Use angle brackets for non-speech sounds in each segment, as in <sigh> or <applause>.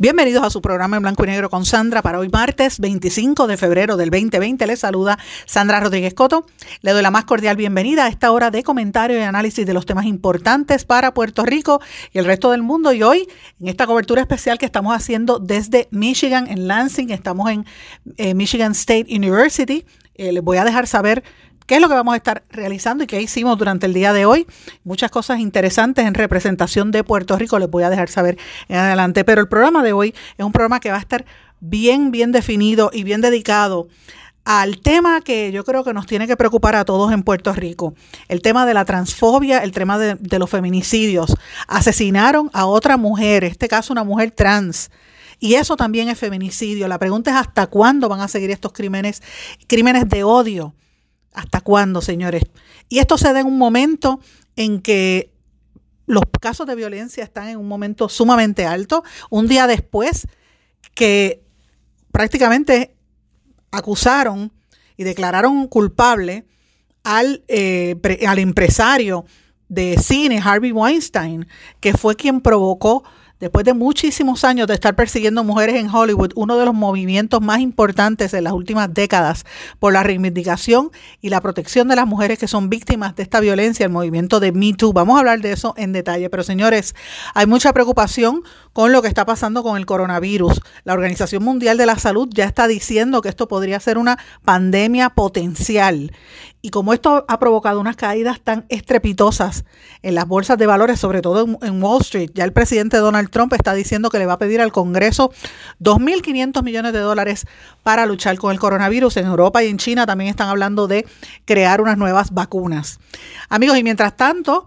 Bienvenidos a su programa en blanco y negro con Sandra para hoy martes 25 de febrero del 2020. Les saluda Sandra Rodríguez Coto. Le doy la más cordial bienvenida a esta hora de comentario y análisis de los temas importantes para Puerto Rico y el resto del mundo. Y hoy, en esta cobertura especial que estamos haciendo desde Michigan, en Lansing, estamos en eh, Michigan State University. Eh, les voy a dejar saber qué es lo que vamos a estar realizando y qué hicimos durante el día de hoy. Muchas cosas interesantes en representación de Puerto Rico, les voy a dejar saber en adelante. Pero el programa de hoy es un programa que va a estar bien, bien definido y bien dedicado al tema que yo creo que nos tiene que preocupar a todos en Puerto Rico, el tema de la transfobia, el tema de, de los feminicidios. Asesinaron a otra mujer, en este caso una mujer trans. Y eso también es feminicidio. La pregunta es hasta cuándo van a seguir estos crímenes, crímenes de odio ¿Hasta cuándo, señores? Y esto se da en un momento en que los casos de violencia están en un momento sumamente alto, un día después que prácticamente acusaron y declararon culpable al, eh, al empresario de cine, Harvey Weinstein, que fue quien provocó Después de muchísimos años de estar persiguiendo mujeres en Hollywood, uno de los movimientos más importantes en las últimas décadas por la reivindicación y la protección de las mujeres que son víctimas de esta violencia, el movimiento de Me Too. Vamos a hablar de eso en detalle, pero señores, hay mucha preocupación con lo que está pasando con el coronavirus. La Organización Mundial de la Salud ya está diciendo que esto podría ser una pandemia potencial y como esto ha provocado unas caídas tan estrepitosas en las bolsas de valores, sobre todo en, Wall Street, ya el presidente Donald Trump está diciendo que le va a pedir al Congreso 2.500 millones de dólares para luchar con el coronavirus. En Europa y en China también están hablando de crear unas nuevas vacunas. Amigos, y mientras tanto,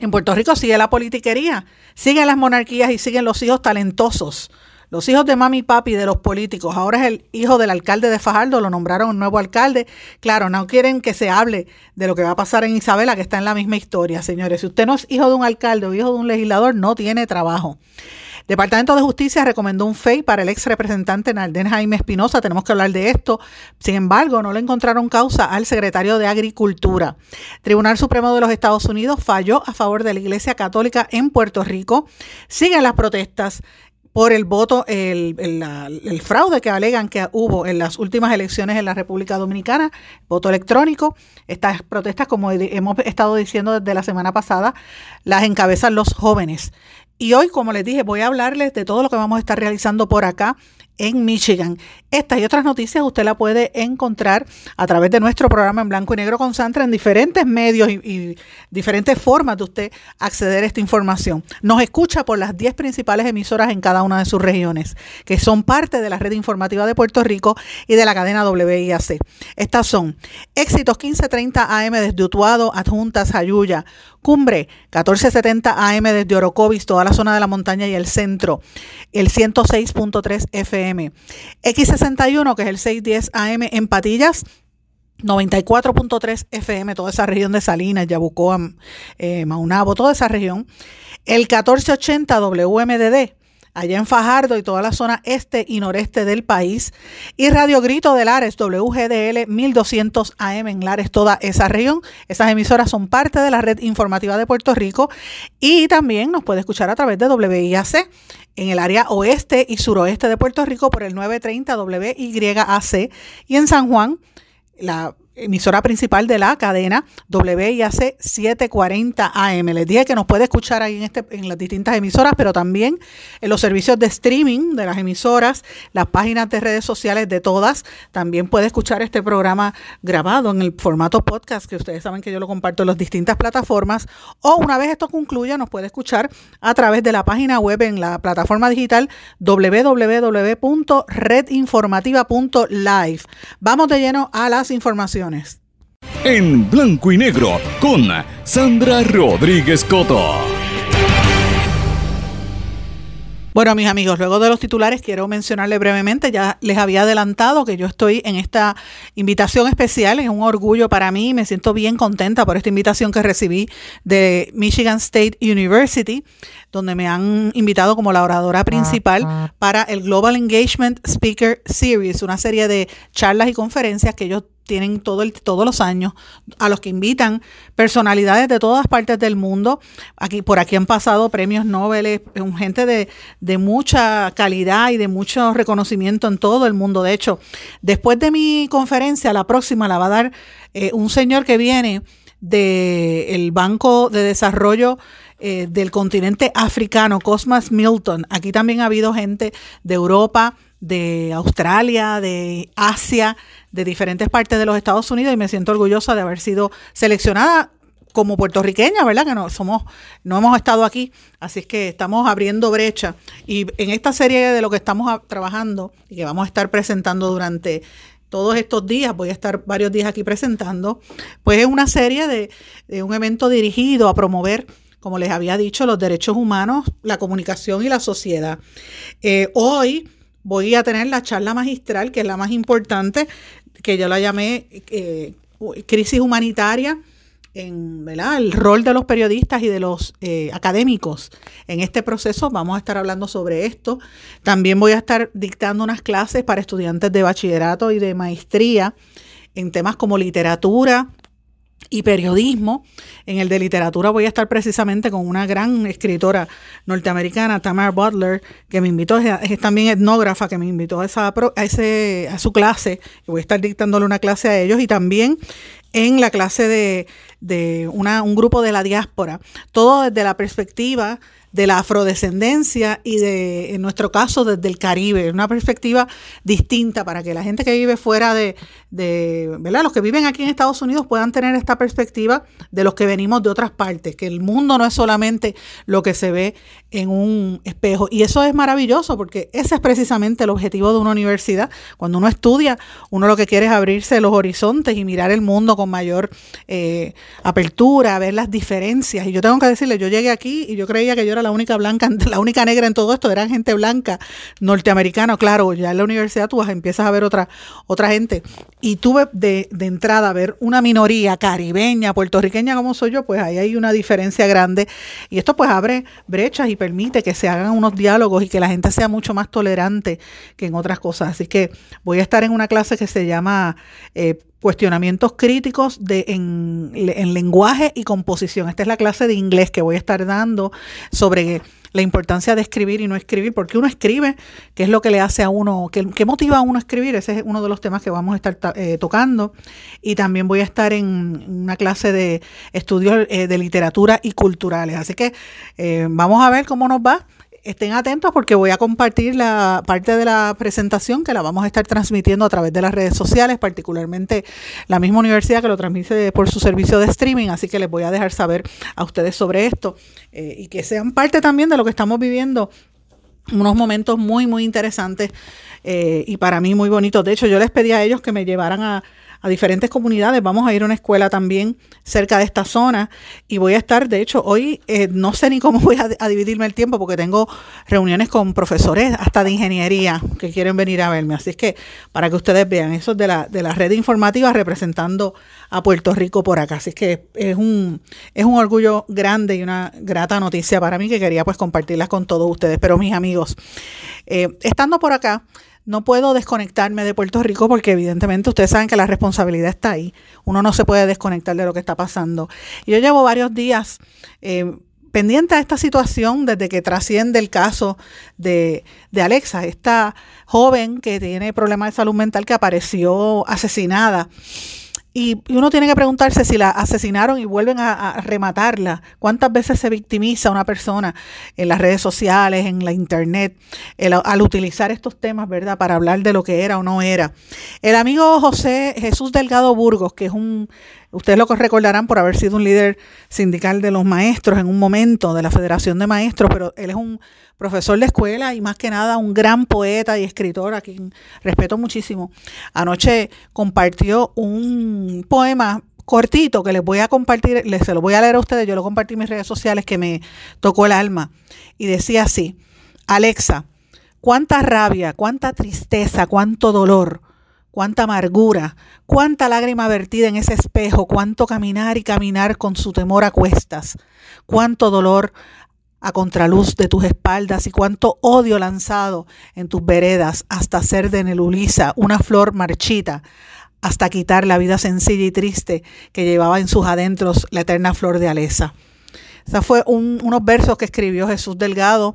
en Puerto Rico sigue la politiquería, siguen las monarquías y siguen los hijos talentosos los hijos de mami y papi de los políticos, ahora es el hijo del alcalde de Fajardo, lo nombraron nuevo alcalde. Claro, no quieren que se hable de lo que va a pasar en Isabela, que está en la misma historia, señores. Si usted no es hijo de un alcalde o hijo de un legislador, no tiene trabajo. Departamento de Justicia recomendó un FEI para el ex representante Nalden Jaime Espinosa. Tenemos que hablar de esto. Sin embargo, no le encontraron causa al secretario de Agricultura. Tribunal Supremo de los Estados Unidos falló a favor de la Iglesia Católica en Puerto Rico. Siguen las protestas por el voto, el, el, fraude que alegan que hubo en las últimas elecciones en la República Dominicana, voto electrónico. Estas protestas, como hemos estado diciendo desde la semana pasada, las encabezan los jóvenes. Y hoy, como les dije, voy a hablarles de todo lo que vamos a estar realizando por acá en Michigan. Estas y otras noticias usted la puede encontrar a través de nuestro programa en blanco y negro con Sandra en diferentes medios y, diferentes formas de usted acceder a esta información. Nos escucha por las 10 principales emisoras en cada una de sus regiones, que son parte de la red informativa de Puerto Rico y de la cadena WIAC. Estas son Éxitos 1530 AM desde Utuado, Adjuntas, Jayuya, Cumbre 1470 AM desde Orocovis, toda la zona de la montaña y el centro, el 106.3 FM. X61, que es el 610 AM en Patillas, 94.3 FM, toda esa región de Salinas, Yabucoa, eh, Maunabo, toda esa región. El 1480 WMDD, allá en Fajardo y toda la zona este y noreste del país. Y Radio Grito de Lares, WGDL 1200 AM en Lares, toda esa región. Esas emisoras son parte de la red informativa de Puerto Rico y también nos puede escuchar a través de WIAC en el área oeste y suroeste de Puerto Rico por el 930 WYAC y en San Juan la emisora principal de la cadena WIAC 740 AM. Les dije que nos puede escuchar ahí en, este, en las distintas emisoras, pero también en los servicios de streaming de las emisoras, las páginas de redes sociales de todas. También puede escuchar este programa grabado en el formato podcast, que ustedes saben que yo lo comparto en las distintas plataformas. O una vez esto concluya, nos puede escuchar a través de la página web en la plataforma digital www.redinformativa.live. Vamos de lleno a las informaciones. En blanco y negro con Sandra Rodríguez Coto. Bueno, mis amigos, luego de los titulares quiero mencionarle brevemente, ya les había adelantado que yo estoy en esta invitación especial, es un orgullo para mí, me siento bien contenta por esta invitación que recibí de Michigan State University, donde me han invitado como la oradora principal para el Global Engagement Speaker Series, una serie de charlas y conferencias que ellos tienen todo el, todos los años, a los que invitan personalidades de todas partes del mundo. Aquí, por aquí han pasado premios Nobel, gente de, de mucha calidad y de mucho reconocimiento en todo el mundo. De hecho, después de mi conferencia, la próxima la va a dar eh, un señor que viene del Banco de Desarrollo eh, del continente africano, Cosmas Milton. Aquí también ha habido gente de Europa, de Australia, de Asia, de diferentes partes de los Estados Unidos y me siento orgullosa de haber sido seleccionada como puertorriqueña, ¿verdad? Que no somos, no hemos estado aquí, así es que estamos abriendo brecha. Y en esta serie de lo que estamos trabajando y que vamos a estar presentando durante todos estos días, voy a estar varios días aquí presentando, pues es una serie de, un evento dirigido a promover, como les había dicho, los derechos humanos, la comunicación y la sociedad. Eh, hoy voy a tener la charla magistral, que es la más importante, que yo la llamé eh, crisis humanitaria en el rol de los periodistas y de los eh, académicos en este proceso. Vamos a estar hablando sobre esto. También voy a estar dictando unas clases para estudiantes de bachillerato y de maestría en temas como literatura, y periodismo. En el de literatura voy a estar precisamente con una gran escritora norteamericana, Tamara Butler, que me invitó, es, también etnógrafa, que me invitó a, esa, a, ese, a su clase. Voy a estar dictándole una clase a ellos y también en la clase de, de una, un grupo de la diáspora. Todo desde la perspectiva de la afrodescendencia y de, en nuestro caso, desde el Caribe, una perspectiva distinta para que la gente que vive fuera de, de, ¿verdad? Los que viven aquí en Estados Unidos puedan tener esta perspectiva de los que venimos de otras partes, que el mundo no es solamente lo que se ve en un espejo. Y eso es maravilloso porque ese es precisamente el objetivo de una universidad. Cuando uno estudia, uno lo que quiere es abrirse los horizontes y mirar el mundo con mayor eh, apertura, ver las diferencias. Y yo tengo que decirle, yo llegué aquí y yo creía que yo era la única blanca, <laughs> la única negra en todo esto, eran gente blanca, norteamericana, claro, ya en la universidad tú empiezas a ver otra, otra gente. Y tuve de, de entrada a ver una minoría caribeña, puertorriqueña como soy yo, pues ahí hay una diferencia grande. Y esto pues abre brechas y permite que se hagan unos diálogos y que la gente sea mucho más tolerante que en otras cosas. Así que voy a estar en una clase que se llama eh, cuestionamientos críticos de, en, lenguaje y composición. Esta es la clase de inglés que voy a estar dando sobre la importancia de escribir y no escribir, porque uno escribe, qué es lo que le hace a uno, qué, motiva a uno a escribir, ese es uno de los temas que vamos a estar eh, tocando. Y también voy a estar en una clase de estudios eh, de literatura y culturales. Así que eh, vamos a ver cómo nos va estén atentos porque voy a compartir la parte de la presentación que la vamos a estar transmitiendo a través de las redes sociales, particularmente la misma universidad que lo transmite por su servicio de streaming, así que les voy a dejar saber a ustedes sobre esto eh, y que sean parte también de lo que estamos viviendo unos momentos muy, muy interesantes eh, y para mí muy bonitos. De hecho, yo les pedí a ellos que me llevaran a, a diferentes comunidades. Vamos a ir a una escuela también cerca de esta zona y voy a estar, de hecho, hoy eh, no sé ni cómo <laughs> voy a, dividirme el tiempo porque tengo reuniones con profesores hasta de ingeniería que quieren venir a verme. Así es que para que ustedes vean, eso es de la, de la red informativa representando a Puerto Rico por acá. Así es que es un, es un orgullo grande y una grata noticia para mí que quería pues compartirlas con todos ustedes. Pero mis amigos, eh, estando por acá, no puedo desconectarme de Puerto Rico porque evidentemente ustedes saben que la responsabilidad está ahí. Uno no se puede desconectar de lo que está pasando. Yo llevo varios días eh, pendiente a esta situación desde que trasciende el caso de, de Alexa, esta joven que tiene problemas de salud mental que apareció asesinada y, uno tiene que preguntarse si la asesinaron y vuelven a, rematarla. ¿Cuántas veces se victimiza una persona en las redes sociales, en la internet, al utilizar estos temas, ¿verdad? Para hablar de lo que era o no era. El amigo José Jesús Delgado Burgos, que es un Ustedes lo recordarán por haber sido un líder sindical de los maestros en un momento, de la Federación de Maestros, pero él es un profesor de escuela y más que nada un gran poeta y escritor a quien respeto muchísimo. Anoche compartió un poema cortito que les voy a compartir, les, se lo voy a leer a ustedes, yo lo compartí en mis redes sociales que me tocó el alma. Y decía así, Alexa, cuánta rabia, cuánta tristeza, cuánto dolor, cuánta amargura, cuánta lágrima vertida en ese espejo, cuánto caminar y caminar con su temor a cuestas, cuánto dolor a contraluz de tus espaldas y cuánto odio lanzado en tus veredas hasta hacer de Nelulisa una flor marchita, hasta quitar la vida sencilla y triste que llevaba en sus adentros la eterna flor de Alesa. Esos fue unos versos que escribió Jesús Delgado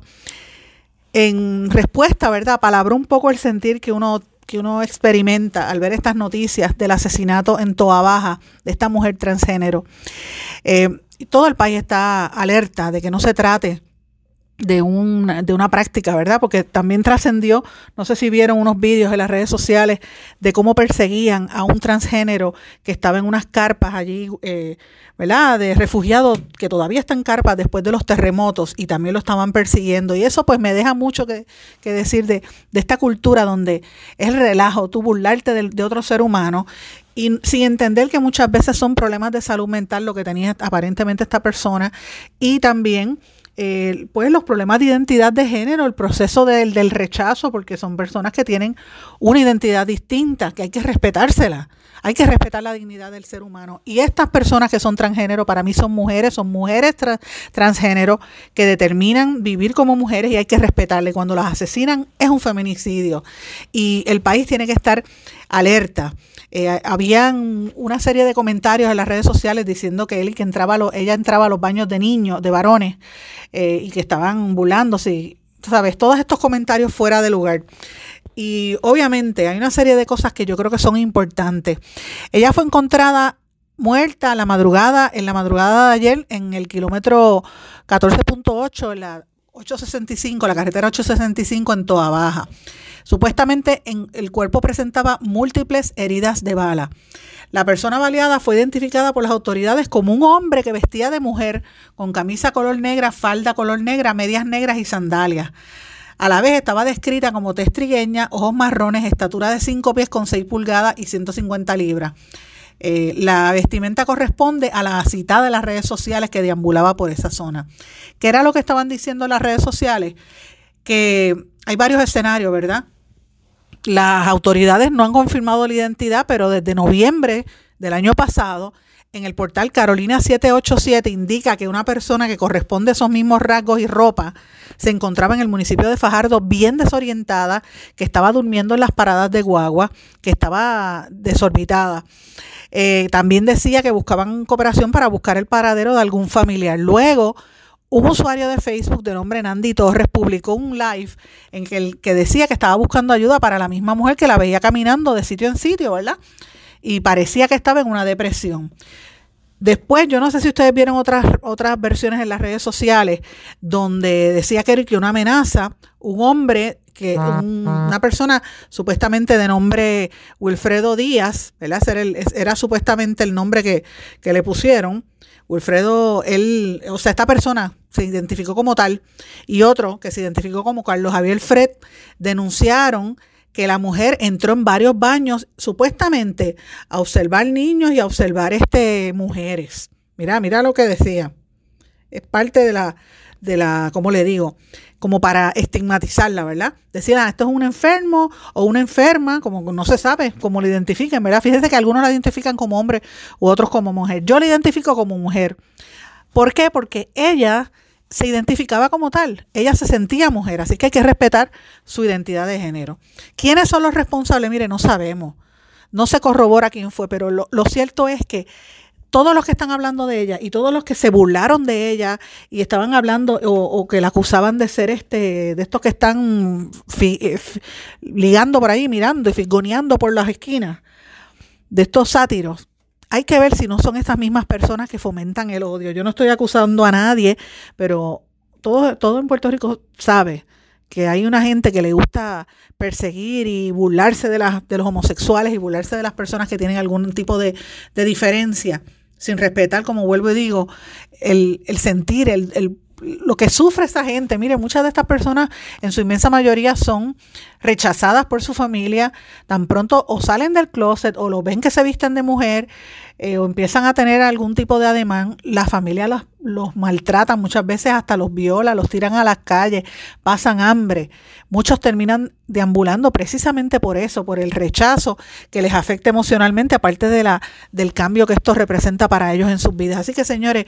en respuesta, ¿verdad? Palabró un poco el sentir que uno, que uno experimenta al ver estas noticias del asesinato en Toa Baja de esta mujer transgénero. Eh, todo el país está alerta de que no se trate de, un, de una práctica, ¿verdad? Porque también trascendió, no sé si vieron unos vídeos en las redes sociales de cómo perseguían a un transgénero que estaba en unas carpas allí, eh, ¿verdad? De refugiados que todavía están en carpas después de los terremotos y también lo estaban persiguiendo. Y eso pues me deja mucho que, decir de, de, esta cultura donde es el relajo, tú burlarte de, de otro ser humano y sin entender que muchas veces son problemas de salud mental lo que tenía aparentemente esta persona y también pues los problemas de identidad de género, el proceso del, del rechazo, porque son personas que tienen una identidad distinta, que hay que respetársela. Hay que respetar la dignidad del ser humano. Y estas personas que son transgénero, para mí son mujeres, son mujeres transgénero que determinan vivir como mujeres y hay que respetarle. Cuando las asesinan es un feminicidio. Y el país tiene que estar alerta. Eh, habían una serie de comentarios en las redes sociales diciendo que él que entraba ella entraba a los baños de niños, de varones, eh, y que estaban burlándose. ¿Sabes? Todos estos comentarios fuera de lugar. Y obviamente hay una serie de cosas que yo creo que son importantes. Ella fue encontrada muerta la madrugada, en la madrugada de ayer, en el kilómetro 14.8, en la 865, la carretera 865 en Toa Baja. Supuestamente en el cuerpo presentaba múltiples heridas de bala. La persona baleada fue identificada por las autoridades como un hombre que vestía de mujer con camisa color negra, falda color negra, medias negras y sandalias. A la vez estaba descrita como testrigueña, ojos marrones, estatura de 5 pies con 6 pulgadas y 150 libras. Eh, la vestimenta corresponde a la citada de las redes sociales que deambulaba por esa zona. ¿Qué era lo que estaban diciendo las redes sociales? Que hay varios escenarios, ¿verdad? Las autoridades no han confirmado la identidad, pero desde noviembre del año pasado en el portal Carolina 787 indica que una persona que corresponde a esos mismos rasgos y ropa se encontraba en el municipio de Fajardo bien desorientada, que estaba durmiendo en las paradas de guagua, que estaba desorbitada. Eh, también decía que buscaban cooperación para buscar el paradero de algún familiar. Luego, un usuario de Facebook de nombre Nandi Torres publicó un live en que, que decía que estaba buscando ayuda para la misma mujer que la veía caminando de sitio en sitio, ¿verdad? Y parecía que estaba en una depresión. Después, yo no sé si ustedes vieron otras, otras versiones en las redes sociales donde decía que era una amenaza, un hombre, que una persona supuestamente de nombre Wilfredo Díaz, ¿verdad? Era, era supuestamente el nombre que, que le pusieron. Wilfredo, él, o sea, esta persona se identificó como tal y otro que se identificó como Carlos Javier Fred denunciaron que la mujer entró en varios baños supuestamente a observar niños y a observar este, mujeres. Mira, mira lo que decía. Es parte de la, de la, ¿cómo le digo? Como para estigmatizarla, ¿verdad? Decían, ah, esto es un enfermo o una enferma, como no se sabe cómo lo identifican, ¿verdad? Fíjense que algunos la identifican como hombre u otros como mujer. Yo la identifico como mujer. ¿Por qué? Porque ella se identificaba como tal, ella se sentía mujer, así que hay que respetar su identidad de género. ¿Quiénes son los responsables? Mire, no sabemos, no se corrobora quién fue, pero lo, cierto es que todos los que están hablando de ella y todos los que se burlaron de ella y estaban hablando o, que la acusaban de ser este, de estos que están eh, ligando por ahí, mirando y figoneando por las esquinas, de estos sátiros, hay que ver si no son estas mismas personas que fomentan el odio. Yo no estoy acusando a nadie, pero todo, todo en Puerto Rico sabe que hay una gente que le gusta perseguir y burlarse de, las, de los homosexuales y burlarse de las personas que tienen algún tipo de, diferencia, sin respetar, como vuelvo y digo, el, el sentir, el, el lo que sufre esa gente, mire, muchas de estas personas en su inmensa mayoría son rechazadas por su familia, tan pronto o salen del closet o lo ven que se visten de mujer, eh, o empiezan a tener algún tipo de ademán, la familia los, maltrata, muchas veces hasta los viola, los tiran a las calles, pasan hambre. Muchos terminan deambulando precisamente por eso, por el rechazo que les afecta emocionalmente, aparte de la, del cambio que esto representa para ellos en sus vidas. Así que, señores,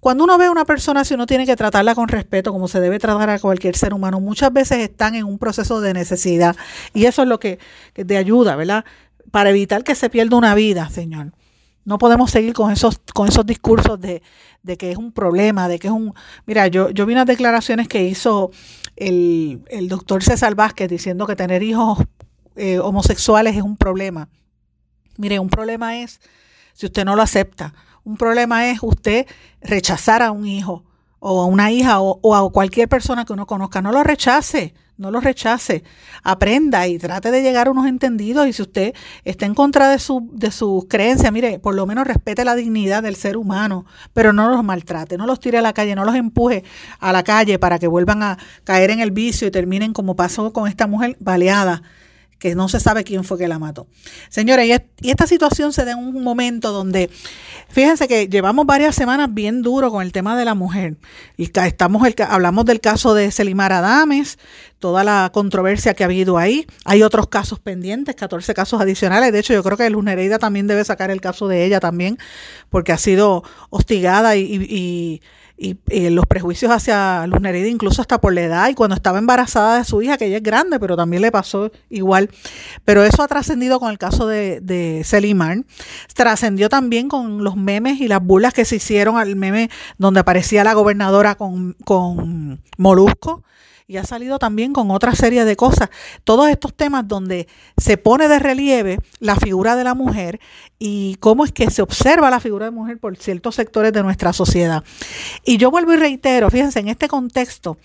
cuando uno ve a una persona, si uno tiene que tratarla con respeto, como se debe tratar a cualquier ser humano, muchas veces están en un proceso de necesidad. Y eso es lo que, que te ayuda, ¿verdad? Para evitar que se pierda una vida, Señor. No podemos seguir con esos, con esos discursos de, que es un problema, de que es un... Mira, yo, yo vi unas declaraciones que hizo el, doctor César Vázquez diciendo que tener hijos eh, homosexuales es un problema. Mire, un problema es si usted no lo acepta. Un problema es usted rechazar a un hijo o a una hija o, a cualquier persona que uno conozca. No lo rechace, no lo rechace. Aprenda y trate de llegar a unos entendidos. Y si usted está en contra de, su, de sus creencias, mire, por lo menos respete la dignidad del ser humano, pero no los maltrate, no los tire a la calle, no los empuje a la calle para que vuelvan a caer en el vicio y terminen como pasó con esta mujer baleada que no se sabe quién fue que la mató. Señores, y esta situación se da en un momento donde, fíjense que llevamos varias semanas bien duro con el tema de la mujer. Y estamos el, hablamos del caso de Selimar Adames, toda la controversia que ha habido ahí. Hay otros casos pendientes, 14 casos adicionales. De hecho, yo creo que Luz Nereida también debe sacar el caso de ella también, porque ha sido hostigada y y, los prejuicios hacia Luz Nereida, incluso hasta por la edad, y cuando estaba embarazada de su hija, que ella es grande, pero también le pasó igual. Pero eso ha trascendido con el caso de, de. Trascendió también con los memes y las burlas que se hicieron al meme donde aparecía la gobernadora con, con Molusco y ha salido también con otra serie de cosas. Todos estos temas donde se pone de relieve la figura de la mujer y cómo es que se observa la figura de mujer por ciertos sectores de nuestra sociedad. Y yo vuelvo y reitero, fíjense, en este contexto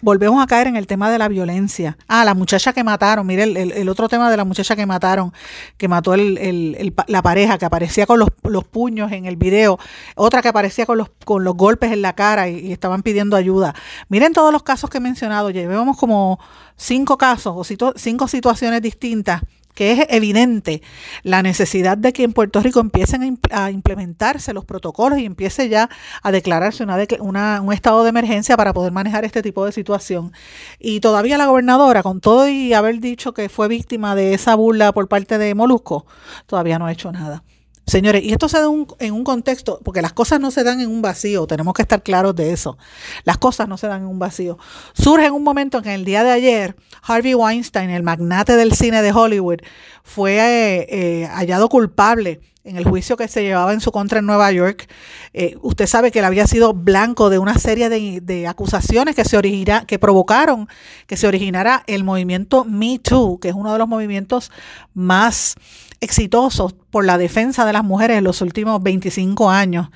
volvemos a caer en el tema de la violencia. Ah, la muchacha que mataron, mire el, otro tema de la muchacha que mataron, que mató la pareja, que aparecía con los, puños en el video, otra que aparecía con los, con los golpes en la cara y, y estaban pidiendo ayuda. Miren todos los casos que he mencionado, llevamos como cinco casos o cinco situaciones distintas que es evidente la necesidad de que en Puerto Rico empiecen a, implementarse los protocolos y empiece ya a declararse una, un estado de emergencia para poder manejar este tipo de situación. Y todavía la gobernadora, con todo y haber dicho que fue víctima de esa burla por parte de Molusco, todavía no ha hecho nada. Señores, y esto se da en un contexto, porque las cosas no se dan en un vacío, tenemos que estar claros de eso. Las cosas no se dan en un vacío. Surge en un momento en el día de ayer, Harvey Weinstein, el magnate del cine de Hollywood, fue eh, eh, hallado culpable en el juicio que se llevaba en su contra en Nueva York. Eh, usted sabe que él había sido blanco de una serie de, de acusaciones que se origina, que provocaron que se originara el movimiento Me Too, que es uno de los movimientos más exitosos por la defensa de las mujeres en los últimos 25 años.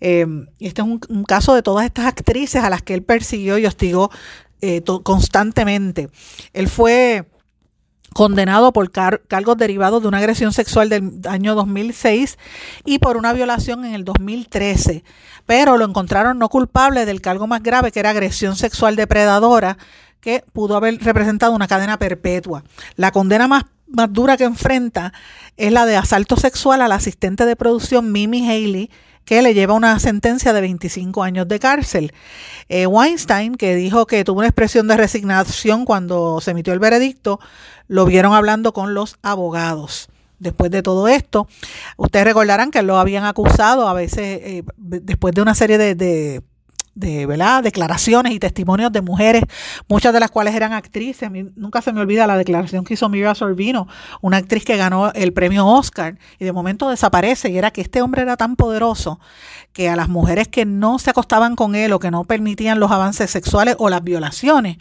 Eh, este es un, caso de todas estas actrices a las que él persiguió y hostigó eh, constantemente. Él fue condenado por cargos derivados de una agresión sexual del año 2006 y por una violación en el 2013, pero lo encontraron no culpable del cargo más grave que era agresión sexual depredadora que pudo haber representado una cadena perpetua. La condena más más dura que enfrenta es la de asalto sexual al asistente de producción Mimi Haley, que le lleva una sentencia de 25 años de cárcel. Eh, Weinstein, que dijo que tuvo una expresión de resignación cuando se emitió el veredicto, lo vieron hablando con los abogados. Después de todo esto, ustedes recordarán que lo habían acusado a veces, eh, después de una serie de de ¿verdad? declaraciones y testimonios de mujeres, muchas de las cuales eran actrices. nunca se me olvida la declaración que hizo Mira Sorbino, una actriz que ganó el premio Oscar y de momento desaparece. Y era que este hombre era tan poderoso que a las mujeres que no se acostaban con él o que no permitían los avances sexuales o las violaciones,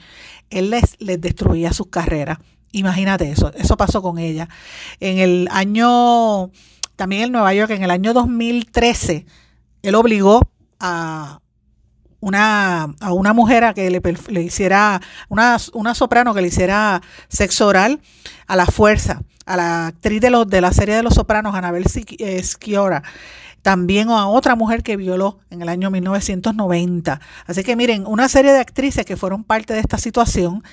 él les, les destruía sus carreras. Imagínate eso, eso pasó con ella. En el año, también en Nueva York, en el año 2013, él obligó a una, a una mujer a que le, hiciera, una, una, soprano que le hiciera sexo oral a la fuerza, a la actriz de, los, de la serie de los sopranos, Anabel Sciorra. también a otra mujer que violó en el año 1990. Así que miren, una serie de actrices que fueron parte de esta situación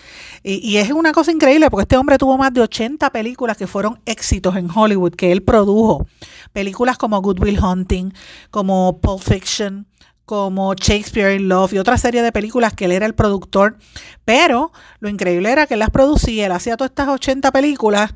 y, y es una cosa increíble porque este hombre tuvo más de 80 películas que fueron éxitos en Hollywood que él produjo. Películas como Good Will Hunting, como Pulp Fiction, como Shakespeare in Love y otra serie de películas que él era el productor. Pero lo increíble era que él las producía, él hacía todas estas 80 películas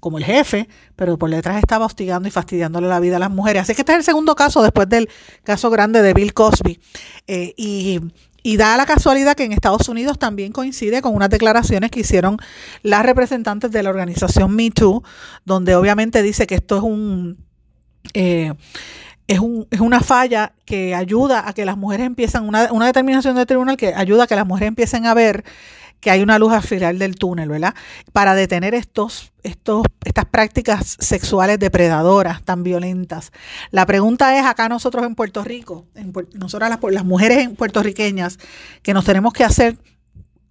como el jefe, pero por detrás estaba hostigando y fastidiándole la vida a las mujeres. Así que este es el segundo caso después del caso grande de Bill Cosby. Eh, y, y da la casualidad que en Estados Unidos también coincide con unas declaraciones que hicieron las representantes de la organización Me Too, donde obviamente dice que esto es un... Eh, es, un, es, una falla que ayuda a que las mujeres empiezan, una, una determinación del tribunal que ayuda a que las mujeres empiecen a ver que hay una luz al del túnel, ¿verdad? Para detener estos, estos, estas prácticas sexuales depredadoras tan violentas. La pregunta es acá nosotros en Puerto Rico, en, nosotras las, las mujeres puertorriqueñas, que nos tenemos que hacer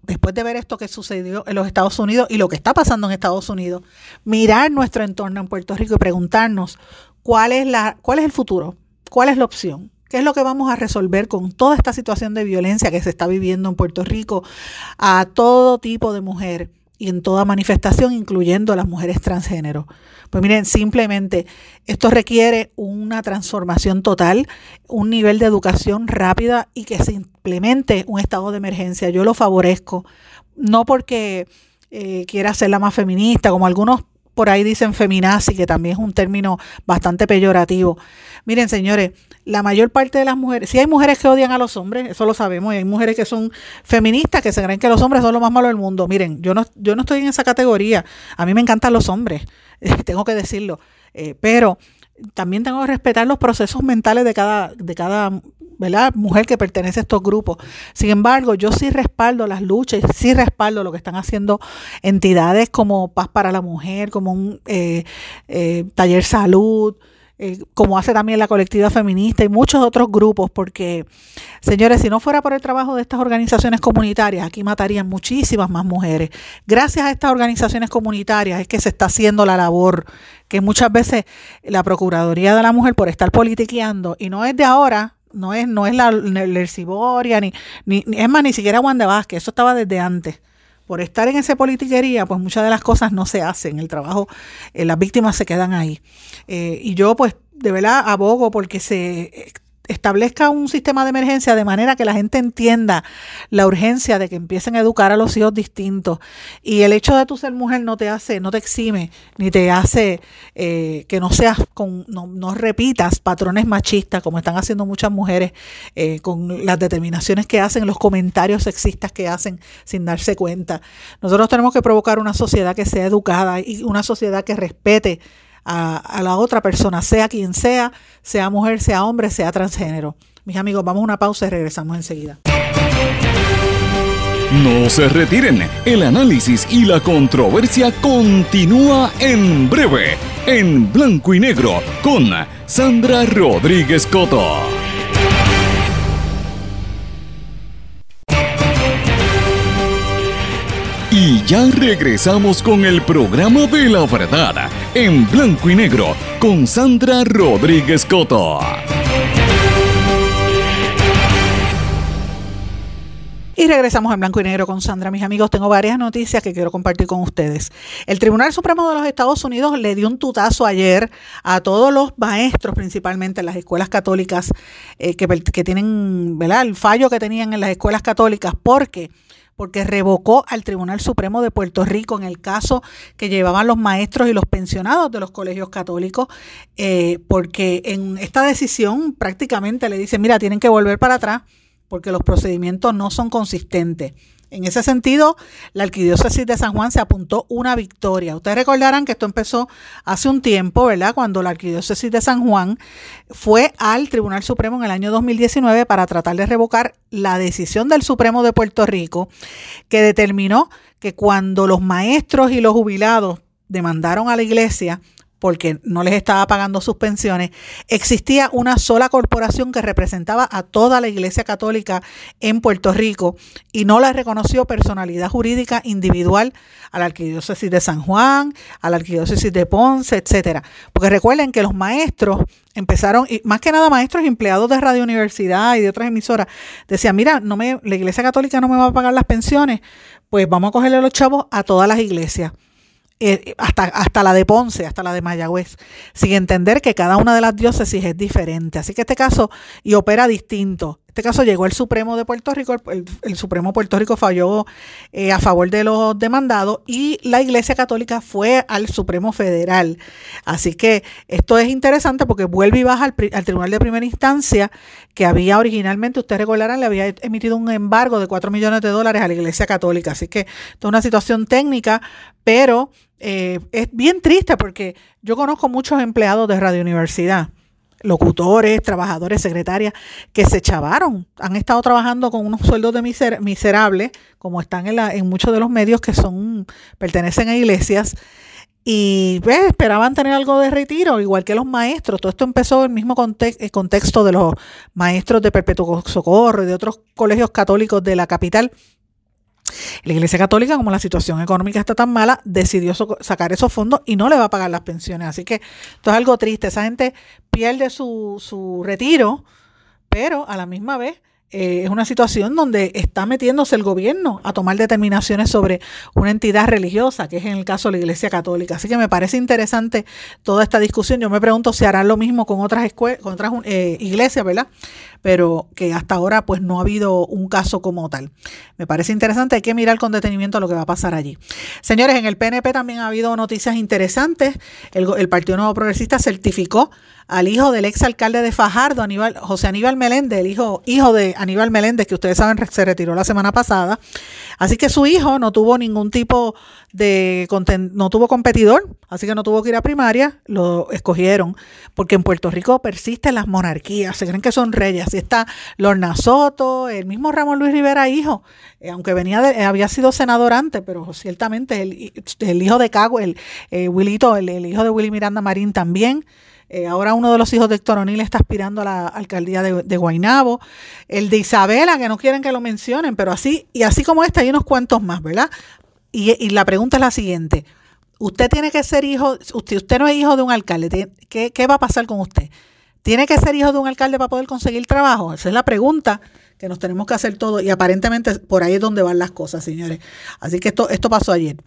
después de ver esto que sucedió en los Estados Unidos y lo que está pasando en Estados Unidos, mirar nuestro entorno en Puerto Rico y preguntarnos cuál es la, cuál es el futuro, cuál es la opción. ¿Qué es lo que vamos a resolver con toda esta situación de violencia que se está viviendo en Puerto Rico a todo tipo de mujer y en toda manifestación, incluyendo a las mujeres transgénero? Pues miren, simplemente esto requiere una transformación total, un nivel de educación rápida y que se implemente un estado de emergencia. Yo lo favorezco, no porque eh, quiera ser la más feminista, como algunos por ahí dicen feminazi, que también es un término bastante peyorativo. Miren, señores, la mayor parte de las mujeres, si hay mujeres que odian a los hombres, eso lo sabemos, y hay mujeres que son feministas que se creen que los hombres son lo más malo del mundo. Miren, yo no, yo no estoy en esa categoría. A mí me encantan los hombres, <laughs> tengo que decirlo. Eh, pero también tengo que respetar los procesos mentales de cada, de cada ¿verdad? mujer que pertenece a estos grupos. Sin embargo, yo sí respaldo las luchas, sí respaldo lo que están haciendo entidades como Paz para la Mujer, como un eh, eh, taller salud, eh, como hace también la colectiva feminista y muchos otros grupos, porque, señores, si no fuera por el trabajo de estas organizaciones comunitarias, aquí matarían muchísimas más mujeres. Gracias a estas organizaciones comunitarias es que se está haciendo la labor que muchas veces la Procuraduría de la Mujer por estar politiqueando, y no es de ahora, no es, no es la Lerciboria, ni, ni, es más, ni siquiera Juan de Vázquez, eso estaba desde antes. Por estar en esa politiquería, pues muchas de las cosas no se hacen, el trabajo, eh, las víctimas se quedan ahí. Eh, y yo, pues, de verdad abogo porque se establezca un sistema de emergencia de manera que la gente entienda la urgencia de que empiecen a educar a los hijos distintos. Y el hecho de tú ser mujer no te hace, no te exime, ni te hace eh, que no seas, con, no, repitas patrones machistas como están haciendo muchas mujeres eh, con las determinaciones que hacen, los comentarios sexistas que hacen sin darse cuenta. Nosotros tenemos que provocar una sociedad que sea educada y una sociedad que respete a, la otra persona, sea quien sea, sea mujer, sea hombre, sea transgénero. Mis amigos, vamos a una pausa y regresamos enseguida. No se retiren, el análisis y la controversia continúa en breve, en blanco y negro, con Sandra Rodríguez Coto. Y ya regresamos con el programa de la verdad, en blanco y negro, con Sandra Rodríguez Coto. Y regresamos en blanco y negro con Sandra. Mis amigos, tengo varias noticias que quiero compartir con ustedes. El Tribunal Supremo de los Estados Unidos le dio un tutazo ayer a todos los maestros, principalmente en las escuelas católicas, eh, que, que, tienen, ¿verdad? El fallo que tenían en las escuelas católicas, porque porque revocó al Tribunal Supremo de Puerto Rico en el caso que llevaban los maestros y los pensionados de los colegios católicos, eh, porque en esta decisión prácticamente le dicen, mira, tienen que volver para atrás porque los procedimientos no son consistentes. En ese sentido, la Arquidiócesis de San Juan se apuntó una victoria. Ustedes recordarán que esto empezó hace un tiempo, ¿verdad? Cuando la Arquidiócesis de San Juan fue al Tribunal Supremo en el año 2019 para tratar de revocar la decisión del Supremo de Puerto Rico que determinó que cuando los maestros y los jubilados demandaron a la iglesia porque no les estaba pagando sus pensiones, existía una sola corporación que representaba a toda la Iglesia Católica en Puerto Rico y no la reconoció personalidad jurídica individual a la Arquidiócesis de San Juan, a la Arquidiócesis de Ponce, etcétera. Porque recuerden que los maestros empezaron, y más que nada maestros empleados de Radio Universidad y de otras emisoras, decían, mira, no me, la Iglesia Católica no me va a pagar las pensiones, pues vamos a cogerle los chavos a todas las iglesias. Eh, hasta, hasta la de Ponce, hasta la de Mayagüez, sin entender que cada una de las diócesis es diferente. Así que este caso, y opera distinto. Este caso llegó el Supremo de Puerto Rico, el, Supremo de Puerto Rico falló eh, a favor de los demandados y la Iglesia Católica fue al Supremo Federal. Así que esto es interesante porque vuelve y baja al, al Tribunal de Primera Instancia que había originalmente, ustedes recordarán, le había emitido un embargo de 4 millones de dólares a la Iglesia Católica. Así que esto es una situación técnica, pero eh, es bien triste porque yo conozco muchos empleados de Radio Universidad, locutores, trabajadores, secretarias, que se chavaron, han estado trabajando con unos sueldos de miserables, como están en, en muchos de los medios que son pertenecen a iglesias, y pues, esperaban tener algo de retiro, igual que los maestros. Todo esto empezó en el mismo contexto de los maestros de Perpetuo Socorro y de otros colegios católicos de la capital la Iglesia Católica, como la situación económica está tan mala, decidió sacar esos fondos y no le va a pagar las pensiones. Así que esto es algo triste. Esa gente pierde su, su retiro, pero a la misma vez eh, es una situación donde está metiéndose el gobierno a tomar determinaciones sobre una entidad religiosa, que es en el caso de la Iglesia Católica. Así que me parece interesante toda esta discusión. Yo me pregunto si harán lo mismo con otras, con otras eh, iglesias, ¿verdad? Pero que hasta ahora pues no ha habido un caso como tal. Me parece interesante, hay que mirar con detenimiento lo que va a pasar allí. Señores, en el PNP también ha habido noticias interesantes. El, Partido Nuevo Progresista certificó al hijo del exalcalde de Fajardo, Aníbal, José Aníbal Meléndez, el hijo, hijo de Aníbal Meléndez, que ustedes saben se retiró la semana pasada. Así que su hijo no tuvo ningún tipo de, no tuvo competidor, así que no tuvo que ir a primaria, lo escogieron, porque en Puerto Rico persisten las monarquías, se creen que son reyes, así está Lorna Soto, el mismo Ramón Luis Rivera, hijo, eh, aunque venía de, había sido senador antes, pero ciertamente el, el hijo de Cago, el eh, Wilito, el, el hijo de Willy Miranda Marín también, eh, ahora uno de los hijos de Héctor O'Neill está aspirando a la alcaldía de, de, Guaynabo. El de Isabela, que no quieren que lo mencionen, pero así, y así como este, hay unos cuantos más, ¿verdad? Y, la pregunta es la siguiente. Usted tiene que ser hijo, usted, usted no es hijo de un alcalde, ¿qué, ¿qué va a pasar con usted? ¿Tiene que ser hijo de un alcalde para poder conseguir trabajo? Esa es la pregunta que nos tenemos que hacer todos y aparentemente por ahí es donde van las cosas, señores. Así que esto pasó ayer.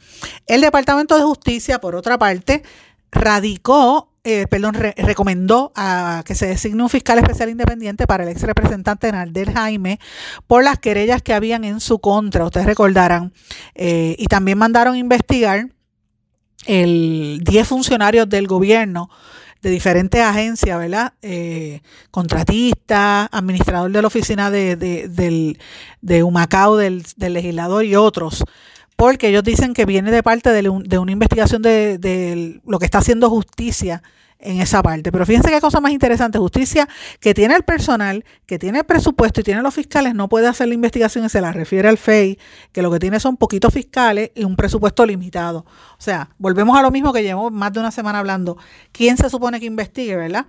El Departamento de Justicia, por otra parte, radicó eh, perdón, recomendó a que se designe un fiscal especial independiente para el ex representante Nalder Jaime por las querellas que habían en su contra, ustedes recordarán, eh, y también mandaron investigar el 10 funcionarios del gobierno de diferentes agencias, ¿verdad? Eh, contratista, administrador de la oficina de, de, del, de Humacao, del, del legislador y otros porque ellos dicen que viene de parte de, una investigación de, de, lo que está haciendo justicia en esa parte. Pero fíjense qué cosa más interesante, justicia que tiene el personal, que tiene el presupuesto y tiene los fiscales, no puede hacer la investigación y se la refiere al FEI, que lo que tiene son poquitos fiscales y un presupuesto limitado. O sea, volvemos a lo mismo que llevamos más de una semana hablando. ¿Quién se supone que investigue, verdad?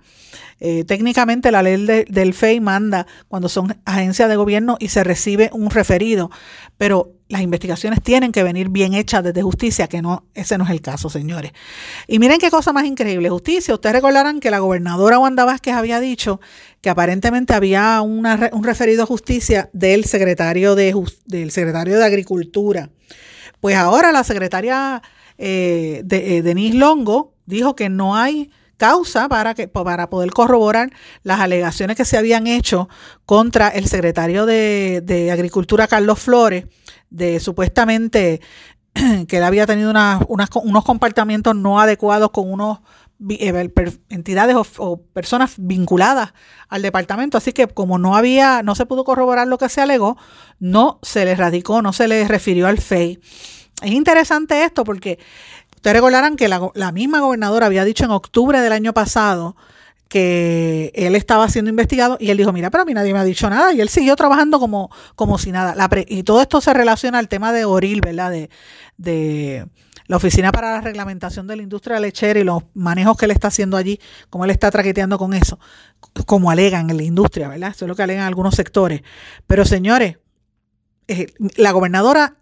Eh, técnicamente la ley del FEI manda cuando son agencias de gobierno y se recibe un referido, pero las investigaciones tienen que venir bien hechas desde justicia, que no, ese no es el caso, señores. Y miren qué cosa más increíble, justicia. Ustedes recordarán que la gobernadora Wanda Vázquez había dicho que aparentemente había un referido a justicia del secretario de, del secretario de Agricultura. Pues ahora la secretaria eh, de, eh, Denise Longo dijo que no hay causa para, que, para poder corroborar las alegaciones que se habían hecho contra el secretario de, Agricultura, Carlos Flores, de supuestamente <clears throat> que él había tenido unos comportamientos no adecuados con unos eh, entidades o, personas vinculadas al departamento. Así que como no había, no se pudo corroborar lo que se alegó, no se le radicó, no se le refirió al FEI. Es interesante esto porque ustedes recordarán que la, la misma gobernadora había dicho en octubre del año pasado que él estaba siendo investigado y él dijo, mira, pero a mí nadie me ha dicho nada y él siguió trabajando como, como si nada. y todo esto se relaciona al tema de Oril, ¿verdad? De, de la Oficina para la Reglamentación de la Industria Lechera y los manejos que él está haciendo allí, como él está traqueteando con eso, como alegan en la industria, ¿verdad? Eso es lo que alegan algunos sectores. Pero señores, eh, la gobernadora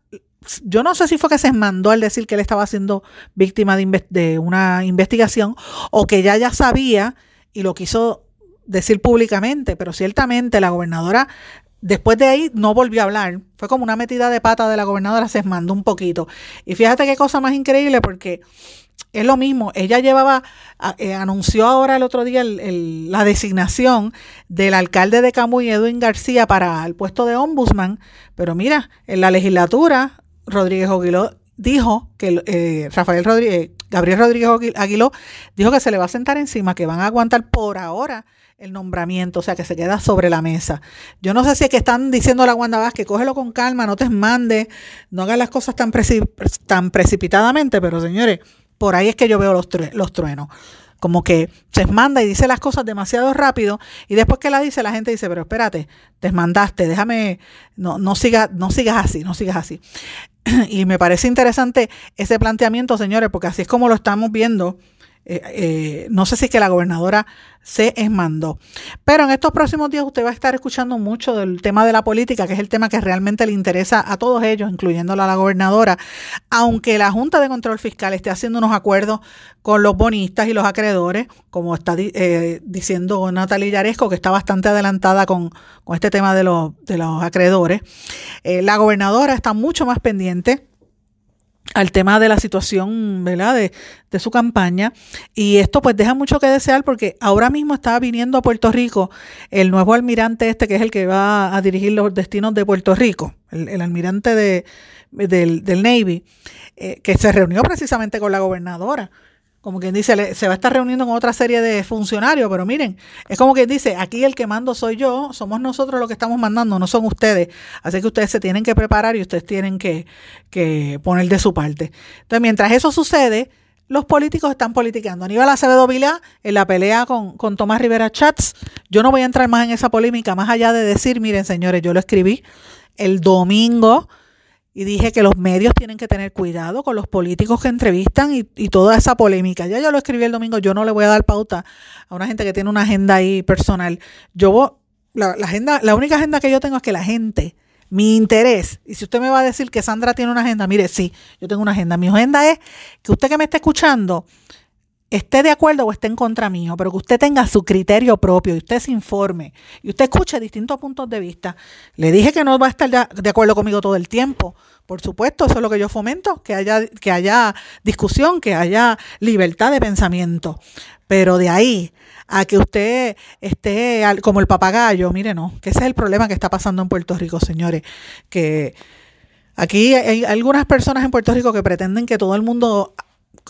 yo no sé si fue que se mandó al decir que él estaba siendo víctima de, una investigación o que ya ya sabía y lo quiso decir públicamente, pero ciertamente la gobernadora después de ahí no volvió a hablar. Fue como una metida de pata de la gobernadora, se mandó un poquito. Y fíjate qué cosa más increíble porque es lo mismo, ella llevaba, eh, anunció ahora el otro día la designación del alcalde de Camuy, Edwin García, para el puesto de ombudsman, pero mira, en la legislatura, Rodríguez Aguiló dijo que eh, Rafael Rodríguez, Gabriel Rodríguez Aguiló dijo que se le va a sentar encima, que van a aguantar por ahora el nombramiento, o sea, que se queda sobre la mesa. Yo no sé si es que están diciendo a la Wanda Vázquez, cógelo con calma, no te mande, no hagas las cosas tan, tan precipitadamente, pero señores, por ahí es que yo veo los, los truenos. Como que se manda y dice las cosas demasiado rápido y después que la dice la gente dice, pero espérate, te mandaste, déjame, no, no, siga, no sigas así, no sigas así. <clears throat> Y me parece interesante ese planteamiento, señores, porque así es como lo estamos viendo eh, eh, no sé si es que la gobernadora se esmandó. Pero en estos próximos días usted va a estar escuchando mucho del tema de la política, que es el tema que realmente le interesa a todos ellos, incluyéndola a la gobernadora, aunque la Junta de Control Fiscal esté haciendo unos acuerdos con los bonistas y los acreedores, como está eh, diciendo Natalia Yaresco, que está bastante adelantada con, este tema de los, de los acreedores. la gobernadora está mucho más pendiente al tema de la situación, ¿verdad? De, de, su campaña. Y esto pues deja mucho que desear porque ahora mismo está viniendo a Puerto Rico el nuevo almirante este que es el que va a dirigir los destinos de Puerto Rico, el, almirante de, del, del Navy, eh, que se reunió precisamente con la gobernadora como quien dice, se va a estar reuniendo con otra serie de funcionarios, pero miren, es como quien dice, aquí el que mando soy yo, somos nosotros los que estamos mandando, no son ustedes. Así que ustedes se tienen que preparar y ustedes tienen que, poner de su parte. Entonces, mientras eso sucede, los políticos están politicando. Aníbal Acevedo Vilá, en la pelea con, con Tomás Rivera Chats, yo no voy a entrar más en esa polémica, más allá de decir, miren señores, yo lo escribí el domingo, y dije que los medios tienen que tener cuidado con los políticos que entrevistan y, toda esa polémica. Ya yo lo escribí el domingo, yo no le voy a dar pauta a una gente que tiene una agenda ahí personal. Yo la, la agenda, la única agenda que yo tengo es que la gente, mi interés, y si usted me va a decir que Sandra tiene una agenda, mire, sí, yo tengo una agenda. Mi agenda es que usted que me esté escuchando, esté de acuerdo o esté en contra mío, pero que usted tenga su criterio propio y usted se informe y usted escuche distintos puntos de vista. Le dije que no va a estar de acuerdo conmigo todo el tiempo. Por supuesto, eso es lo que yo fomento, que haya, que haya discusión, que haya libertad de pensamiento. Pero de ahí a que usted esté como el papagayo, mire, no, que ese es el problema que está pasando en Puerto Rico, señores, que aquí hay algunas personas en Puerto Rico que pretenden que todo el mundo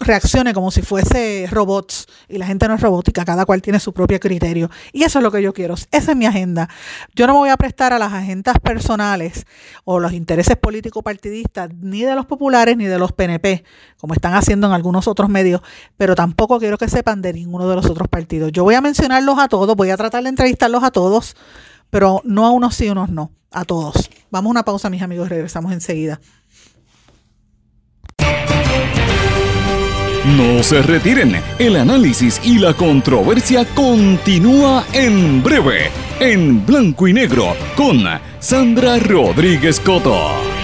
reaccione como si fuese robots y la gente no es robótica, cada cual tiene su propio criterio. Y eso es lo que yo quiero, esa es mi agenda. Yo no me voy a prestar a las agendas personales o los intereses políticos partidistas ni de los populares ni de los PNP, como están haciendo en algunos otros medios, pero tampoco quiero que sepan de ninguno de los otros partidos. Yo voy a mencionarlos a todos, voy a tratar de entrevistarlos a todos, pero no a unos sí, unos no, a todos. Vamos a una pausa, mis amigos, regresamos enseguida. No se retiren, el análisis y la controversia continúa en breve, en blanco y negro, con Sandra Rodríguez Coto.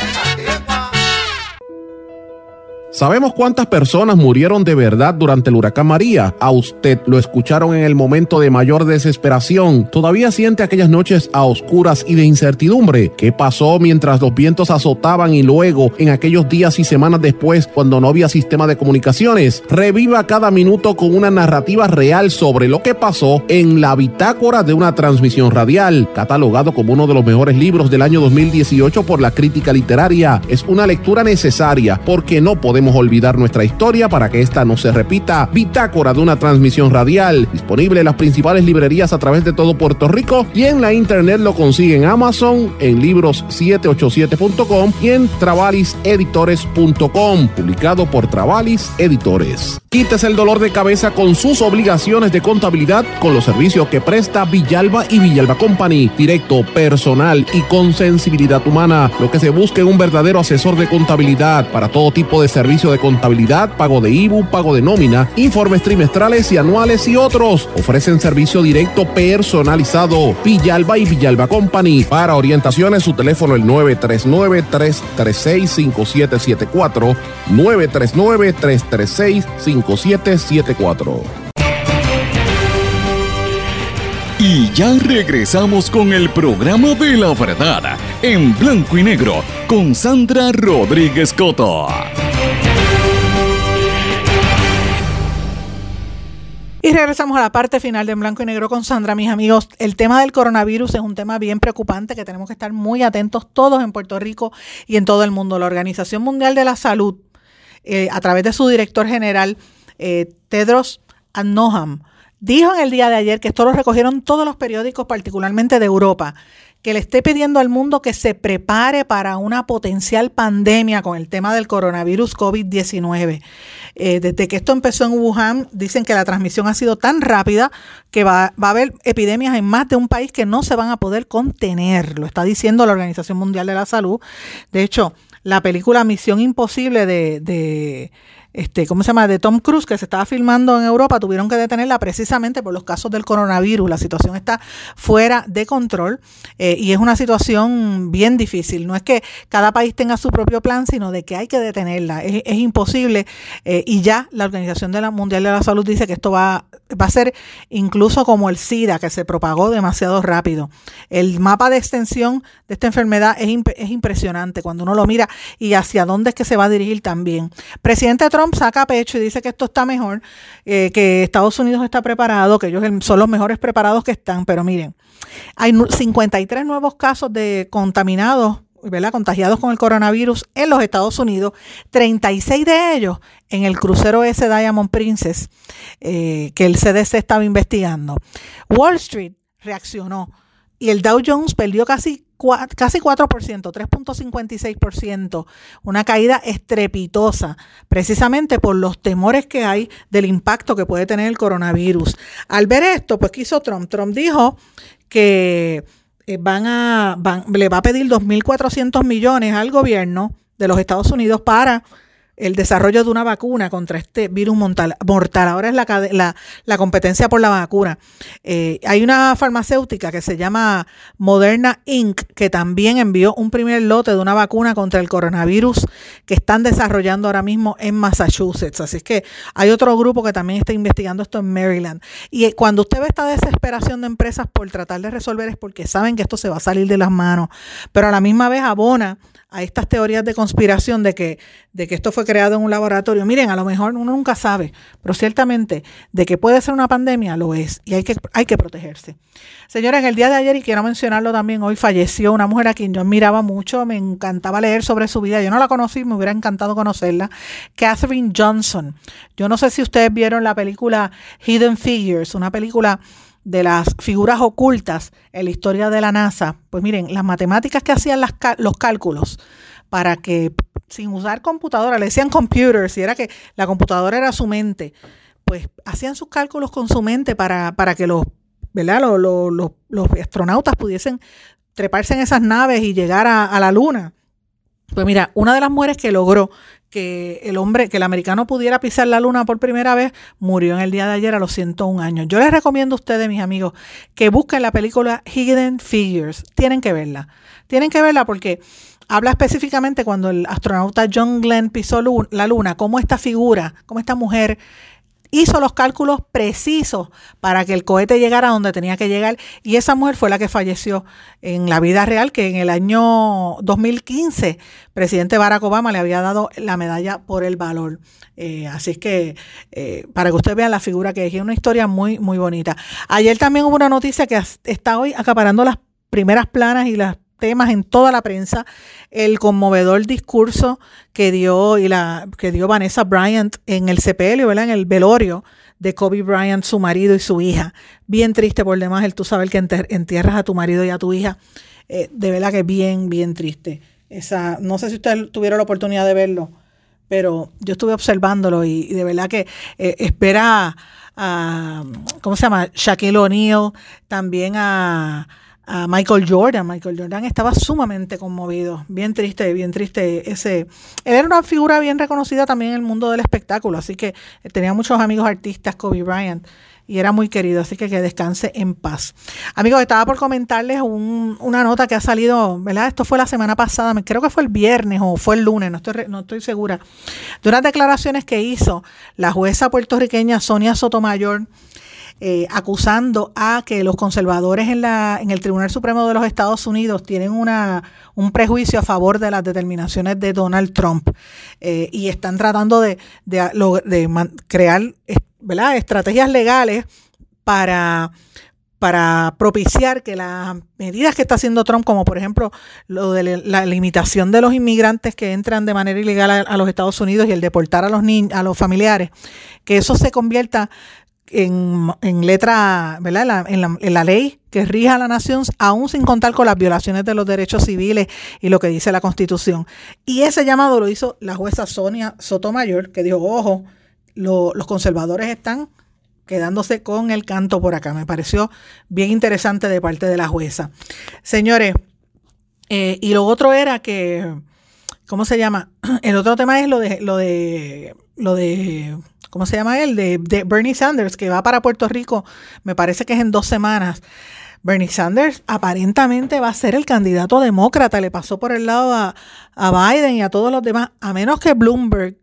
¿Sabemos cuántas personas murieron de verdad durante el huracán María? A usted lo escucharon en el momento de mayor desesperación. ¿Todavía siente aquellas noches a oscuras y de incertidumbre? ¿Qué pasó mientras los vientos azotaban y luego en aquellos días y semanas después cuando no había sistema de comunicaciones? Reviva cada minuto con una narrativa real sobre lo que pasó en la bitácora de una transmisión radial, catalogado como uno de los mejores libros del año 2018 por la crítica literaria. Es una lectura necesaria porque no podemos olvidar nuestra historia para que esta no se repita. Bitácora de una transmisión radial, disponible en las principales librerías a través de todo Puerto Rico y en la internet lo consigue en Amazon, en libros787.com y en travaliseditores.com, publicado por Travalis Editores. Quítese el dolor de cabeza con sus obligaciones de contabilidad con los servicios que presta Villalba y Villalba Company, directo, personal y con sensibilidad humana. Lo que se busca en un verdadero asesor de contabilidad para todo tipo de servicio de contabilidad, pago de IBU, pago de nómina, informes trimestrales y anuales y otros. Ofrecen servicio directo personalizado. Villalba y Villalba Company. Para orientaciones, su teléfono el 939-336-5774. 939-336-5774. Y ya regresamos con el programa de la verdad en blanco y negro con Sandra Rodríguez Coto. Y regresamos a la parte final de En Blanco y Negro con Sandra, mis amigos. El tema del coronavirus es un tema bien preocupante que tenemos que estar muy atentos todos en Puerto Rico y en todo el mundo. La Organización Mundial de la Salud, eh, a través de su director general, eh, Tedros Adhanom, dijo en el día de ayer que esto lo recogieron todos los periódicos, particularmente de Europa, que le esté pidiendo al mundo que se prepare para una potencial pandemia con el tema del coronavirus COVID-19. Eh, desde que esto empezó en Wuhan, dicen que la transmisión ha sido tan rápida que va, a haber epidemias en más de un país que no se van a poder contener. Lo está diciendo la Organización Mundial de la Salud. De hecho, la película Misión Imposible de este, ¿cómo se llama? de Tom Cruise, que se estaba filmando en Europa, tuvieron que detenerla precisamente por los casos del coronavirus. La situación está fuera de control eh, y es una situación bien difícil. No es que cada país tenga su propio plan, sino de que hay que detenerla. Es, imposible eh, y ya la Organización de la Mundial de la Salud dice que esto va, va a ser incluso como el SIDA, que se propagó demasiado rápido. El mapa de extensión de esta enfermedad es, imp es impresionante cuando uno lo mira y hacia dónde es que se va a dirigir también. Presidente Trump saca pecho y dice que esto está mejor, eh, que Estados Unidos está preparado, que ellos son los mejores preparados que están, pero miren, hay 53 nuevos casos de contaminados ¿verdad? contagiados con el coronavirus en los Estados Unidos, 36 de ellos en el crucero S Diamond Princess eh, que el CDC estaba investigando. Wall Street reaccionó y el Dow Jones perdió casi, casi 4%, 3.56%, una caída estrepitosa, precisamente por los temores que hay del impacto que puede tener el coronavirus. Al ver esto, pues ¿qué hizo Trump? Trump dijo que eh, van a, van, le va a pedir 2.400 millones al gobierno de los Estados Unidos para el desarrollo de una vacuna contra este virus mortal. Ahora es la, la, la, competencia por la vacuna. Eh, hay una farmacéutica que se llama Moderna Inc., que también envió un primer lote de una vacuna contra el coronavirus que están desarrollando ahora mismo en Massachusetts. Así es que hay otro grupo que también está investigando esto en Maryland. Y cuando usted ve esta desesperación de empresas por tratar de resolver es porque saben que esto se va a salir de las manos, pero a la misma vez abona a estas teorías de conspiración de que, de que esto fue creado en un laboratorio. Miren, a lo mejor uno nunca sabe, pero ciertamente de que puede ser una pandemia lo es y hay que, hay que protegerse. Señora, en el día de ayer, y quiero mencionarlo también, hoy falleció una mujer a quien yo admiraba mucho, me encantaba leer sobre su vida, yo no la conocí, me hubiera encantado conocerla, Catherine Johnson. Yo no sé si ustedes vieron la película Hidden Figures, una película de las figuras ocultas en la historia de la NASA, pues miren, las matemáticas que hacían los cálculos para que sin usar computadora, le decían computers, y era que la computadora era su mente, pues hacían sus cálculos con su mente para, para que los, ¿verdad? Los, los, los, astronautas pudiesen treparse en esas naves y llegar a, a la luna. Pues mira, una de las mujeres que logró que el hombre, que el americano pudiera pisar la luna por primera vez, murió en el día de ayer a los 101 años. Yo les recomiendo a ustedes, mis amigos, que busquen la película Hidden Figures. Tienen que verla. Tienen que verla porque habla específicamente cuando el astronauta John Glenn pisó la luna, cómo esta figura, cómo esta mujer hizo los cálculos precisos para que el cohete llegara donde tenía que llegar y esa mujer fue la que falleció en la vida real, que en el año 2015 presidente Barack Obama le había dado la medalla por el valor. Eh, así es que eh, para que ustedes vean la figura que es, es una historia muy, muy bonita. Ayer también hubo una noticia que está hoy acaparando las primeras planas y las temas en toda la prensa, el conmovedor discurso que dio y la que dio Vanessa Bryant en el sepelio. En el velorio de Kobe Bryant, su marido y su hija. Bien triste por demás el tú saber que entierras a tu marido y a tu hija. Eh, de verdad que bien, bien triste. Esa, no sé si ustedes tuvieron la oportunidad de verlo, pero yo estuve observándolo y, de verdad que eh, espera a, ¿cómo se llama? Shaquille O'Neal, también a, Michael Jordan. Michael Jordan estaba sumamente conmovido, bien triste, bien triste ese. Él era una figura bien reconocida también en el mundo del espectáculo, así que tenía muchos amigos artistas, Kobe Bryant, y era muy querido, así que que descanse en paz. Amigos, estaba por comentarles una nota que ha salido, ¿verdad? Esto fue la semana pasada, creo que fue el viernes o fue el lunes, no estoy, no estoy segura, de unas declaraciones que hizo la jueza puertorriqueña Sonia Sotomayor eh, acusando a que los conservadores en, la, en el Tribunal Supremo de los Estados Unidos tienen una, un prejuicio a favor de las determinaciones de Donald Trump eh, y están tratando de, de, crear estrategias legales para para propiciar que las medidas que está haciendo Trump, como por ejemplo lo de la limitación de los inmigrantes que entran de manera ilegal a, los Estados Unidos y el deportar a los a los familiares, que eso se convierta en, letra, ¿verdad? En la, en la, ley que rija a la nación, aún sin contar con las violaciones de los derechos civiles y lo que dice la Constitución. Y ese llamado lo hizo la jueza Sonia Sotomayor, que dijo, ojo, los conservadores están quedándose con el canto por acá. Me pareció bien interesante de parte de la jueza. Señores, eh, y lo otro era que, ¿cómo se llama? <clears throat> El otro tema es lo de, lo de, lo de ¿cómo se llama él? De, Bernie Sanders, que va para Puerto Rico, me parece que es en dos semanas. Bernie Sanders aparentemente va a ser el candidato demócrata, le pasó por el lado a, Biden y a todos los demás, a menos que Bloomberg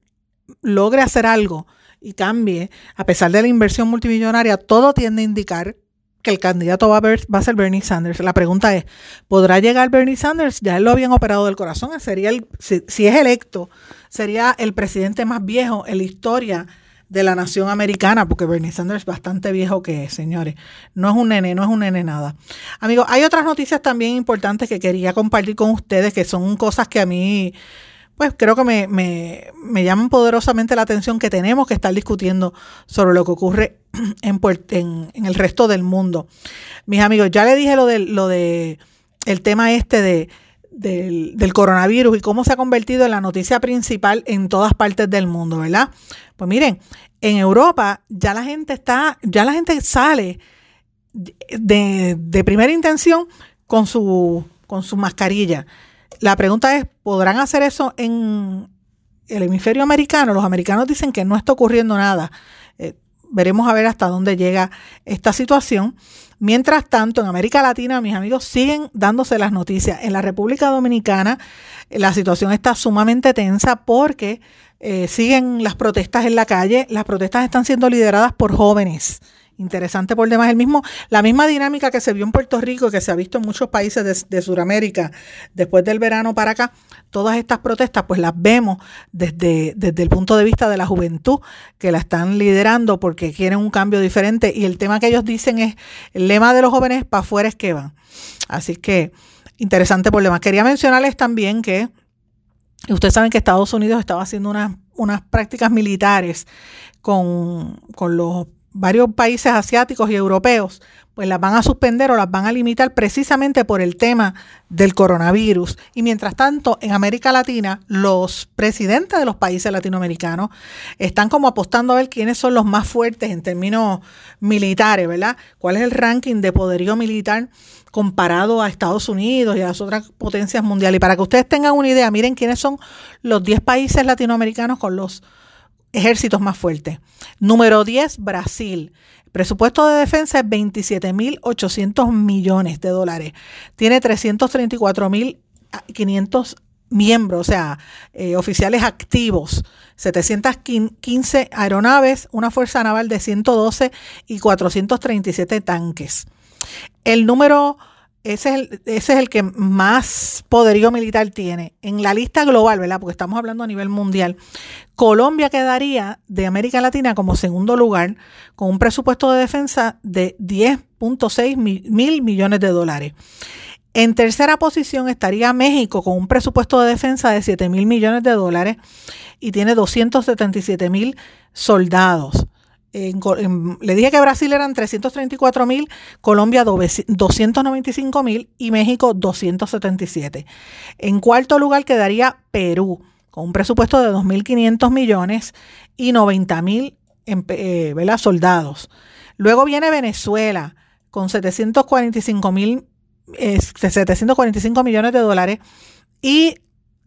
logre hacer algo y cambie, a pesar de la inversión multimillonaria, todo tiende a indicar que el candidato va a, va a ser Bernie Sanders. La pregunta es, ¿podrá llegar Bernie Sanders? Ya él lo habían operado del corazón, sería el, si, si es electo, sería el presidente más viejo en la historia de la nación americana, porque Bernie Sanders es bastante viejo que es, señores. No es un nene, no es un nene nada. Amigos, hay otras noticias también importantes que quería compartir con ustedes, que son cosas que a mí, pues creo que me, me, llaman poderosamente la atención, que tenemos que estar discutiendo sobre lo que ocurre <clears throat> en, en, en el resto del mundo. Mis amigos, ya le dije lo de, lo de el tema este de del, del, coronavirus y cómo se ha convertido en la noticia principal en todas partes del mundo, ¿verdad? Pues miren, en Europa ya la gente está, ya la gente sale de, de primera intención con su, con su mascarilla. La pregunta es, ¿podrán hacer eso en el hemisferio americano? Los americanos dicen que no está ocurriendo nada. Eh, veremos a ver hasta dónde llega esta situación. Mientras tanto, en América Latina, mis amigos siguen dándose las noticias. En la República Dominicana, la situación está sumamente tensa porque eh, siguen las protestas en la calle. Las protestas están siendo lideradas por jóvenes. Interesante por demás, el mismo, la misma dinámica que se vio en Puerto Rico que se ha visto en muchos países de, de Sudamérica después del verano para acá, todas estas protestas pues las vemos desde, desde el punto de vista de la juventud que la están liderando porque quieren un cambio diferente y el tema que ellos dicen es el lema de los jóvenes para afuera es que van. Así que interesante por demás. Quería mencionarles también que Ustedes saben que Estados Unidos estaba haciendo unas, unas prácticas militares con, con los varios países asiáticos y europeos, pues las van a suspender o las van a limitar precisamente por el tema del coronavirus. Y mientras tanto, en América Latina, los presidentes de los países latinoamericanos están como apostando a ver quiénes son los más fuertes en términos militares, ¿verdad? ¿Cuál es el ranking de poderío militar comparado a Estados Unidos y a las otras potencias mundiales? Y para que ustedes tengan una idea, miren quiénes son los 10 países latinoamericanos con los ejércitos más fuertes. Número 10, Brasil. Presupuesto de defensa es 27.800 millones de dólares. Tiene 334.500 miembros, o sea, eh, oficiales activos, 715 aeronaves, una fuerza naval de 112 y 437 tanques. El número, ese es el, ese es el que más poderío militar tiene. En la lista global, ¿verdad? Porque estamos hablando a nivel mundial. Colombia quedaría de América Latina como segundo lugar con un presupuesto de defensa de 10.6 mil millones de dólares. En tercera posición estaría México con un presupuesto de defensa de 7 mil millones de dólares y tiene 277 mil soldados. Le dije que Brasil eran 334 mil, Colombia 295 mil y México 277. En cuarto lugar quedaría Perú con un presupuesto de 2.500 millones y 90 mil eh, soldados. Luego viene Venezuela con 745 mil 745 millones de dólares y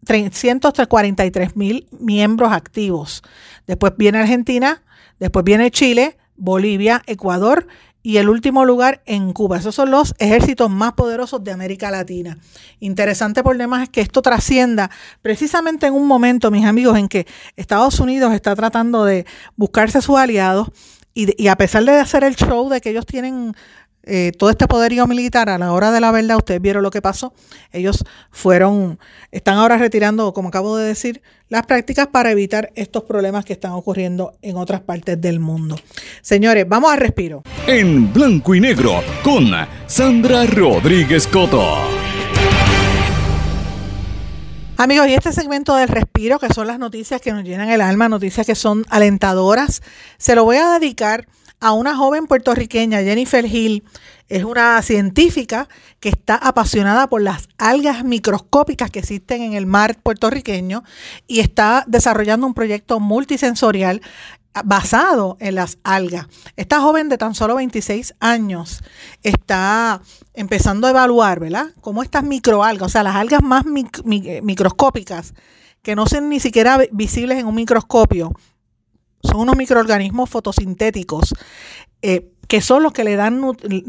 343 mil miembros activos. Después viene Argentina, después viene Chile, Bolivia, Ecuador y el último lugar en Cuba. Esos son los ejércitos más poderosos de América Latina. Interesante por demás es que esto trascienda precisamente en un momento, mis amigos, en que Estados Unidos está tratando de buscarse sus aliados y a pesar de hacer el show de que ellos tienen eh, todo este poderío militar, a la hora de la verdad, ustedes vieron lo que pasó. Ellos fueron, están ahora retirando, como acabo de decir, las prácticas para evitar estos problemas que están ocurriendo en otras partes del mundo. Señores, vamos al respiro. En blanco y negro con Sandra Rodríguez Coto. Amigos, y este segmento del respiro, que son las noticias que nos llenan el alma, noticias que son alentadoras, se lo voy a dedicar a una joven puertorriqueña, Jennifer Hill. Es una científica que está apasionada por las algas microscópicas que existen en el mar puertorriqueño y está desarrollando un proyecto multisensorial basado en las algas. Esta joven de tan solo 26 años está empezando a evaluar, ¿verdad? Cómo estas microalgas, o sea, las algas más microscópicas, que no son ni siquiera visibles en un microscopio, son unos microorganismos fotosintéticos eh, que son los que le dan,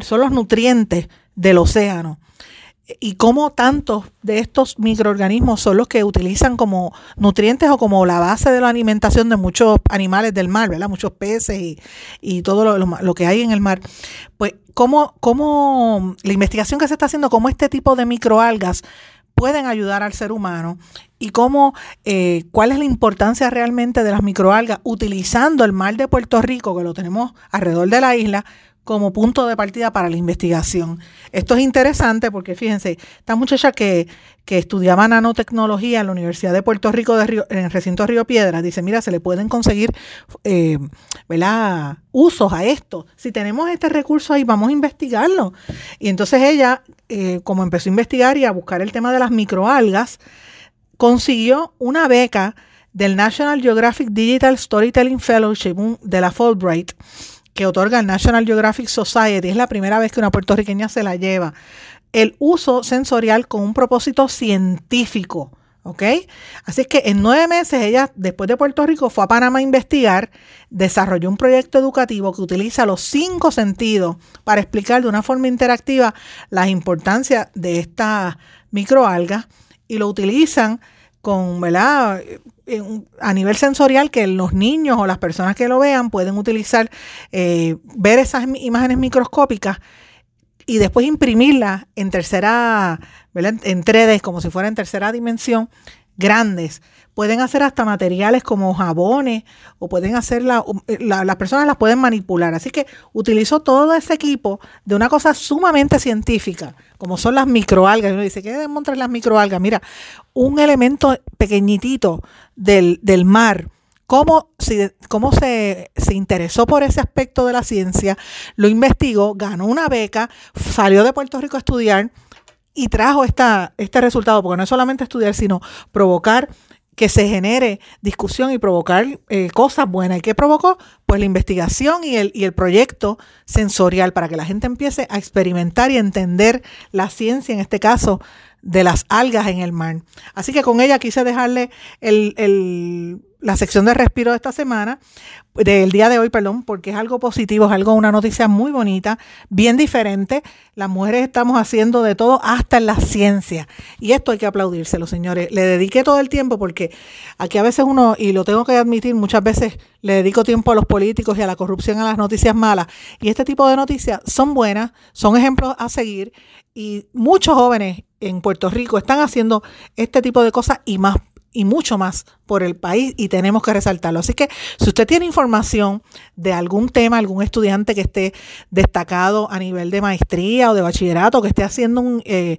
son los nutrientes del océano. Y cómo tantos de estos microorganismos son los que utilizan como nutrientes o como la base de la alimentación de muchos animales del mar, ¿verdad? Muchos peces y, todo lo, lo, que hay en el mar. Pues, cómo, cómo la investigación que se está haciendo, cómo este tipo de microalgas pueden ayudar al ser humano y cómo, eh, cuál es la importancia realmente de las microalgas utilizando el mar de Puerto Rico, que lo tenemos alrededor de la isla, como punto de partida para la investigación. Esto es interesante porque fíjense, esta muchacha que, que estudiaba nanotecnología en la Universidad de Puerto Rico de en el recinto Río Piedras, dice, mira, se le pueden conseguir eh, usos a esto. Si tenemos este recurso ahí, vamos a investigarlo. Y entonces ella, eh, como empezó a investigar y a buscar el tema de las microalgas, consiguió una beca del National Geographic Digital Storytelling Fellowship de la Fulbright que otorga el National Geographic Society. Es la primera vez que una puertorriqueña se la lleva. El uso sensorial con un propósito científico. ¿Ok? Así que en nueve meses ella, después de Puerto Rico, fue a Panamá a investigar, desarrolló un proyecto educativo que utiliza los cinco sentidos para explicar de una forma interactiva la importancia de esta microalga y lo utilizan con, ¿verdad? A nivel sensorial que los niños o las personas que lo vean pueden utilizar, eh, ver esas imágenes microscópicas y después imprimirlas en tercera, en 3D, como si fuera en tercera dimensión, grandes. Pueden hacer hasta materiales como jabones o pueden hacer, eh, las personas las pueden manipular. Así que utilizó todo ese equipo de una cosa sumamente científica, como son las microalgas. Y uno dice, ¿qué demostrar las microalgas? Mira, un elemento pequeñitito del, del mar, cómo, cómo se, se, interesó por ese aspecto de la ciencia, lo investigó, ganó una beca, salió de Puerto Rico a estudiar y trajo esta, este resultado, porque no es solamente estudiar, sino provocar que se genere discusión y provocar eh, cosas buenas. ¿Y qué provocó? Pues la investigación y el, y el proyecto sensorial para que la gente empiece a experimentar y entender la ciencia, en este caso, de las algas en el mar. Así que con ella quise dejarle la sección de respiro de esta semana, del día de hoy, perdón, porque es algo positivo, es algo, una noticia muy bonita, bien diferente. Las mujeres estamos haciendo de todo, hasta en la ciencia. Y esto hay que aplaudírselo, señores. Le dediqué todo el tiempo porque aquí a veces uno, y lo tengo que admitir, muchas veces le dedico tiempo a los políticos y a la corrupción, a las noticias malas. Y este tipo de noticias son buenas, son ejemplos a seguir. Y muchos jóvenes en Puerto Rico están haciendo este tipo de cosas y más y mucho más por el país y tenemos que resaltarlo. Así que si usted tiene información de algún tema, algún estudiante que esté destacado a nivel de maestría o de bachillerato, que esté haciendo un, eh,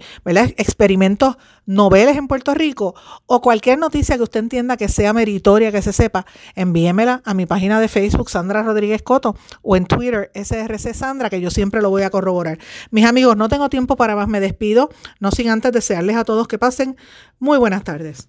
experimentos noveles en Puerto Rico o cualquier noticia que usted entienda que sea meritoria, que se sepa, envíemela a mi página de Facebook, Sandra Rodríguez Coto, o en Twitter, SRC Sandra, que yo siempre lo voy a corroborar. Mis amigos, no tengo tiempo para más, me despido, no sin antes desearles a todos que pasen muy buenas tardes.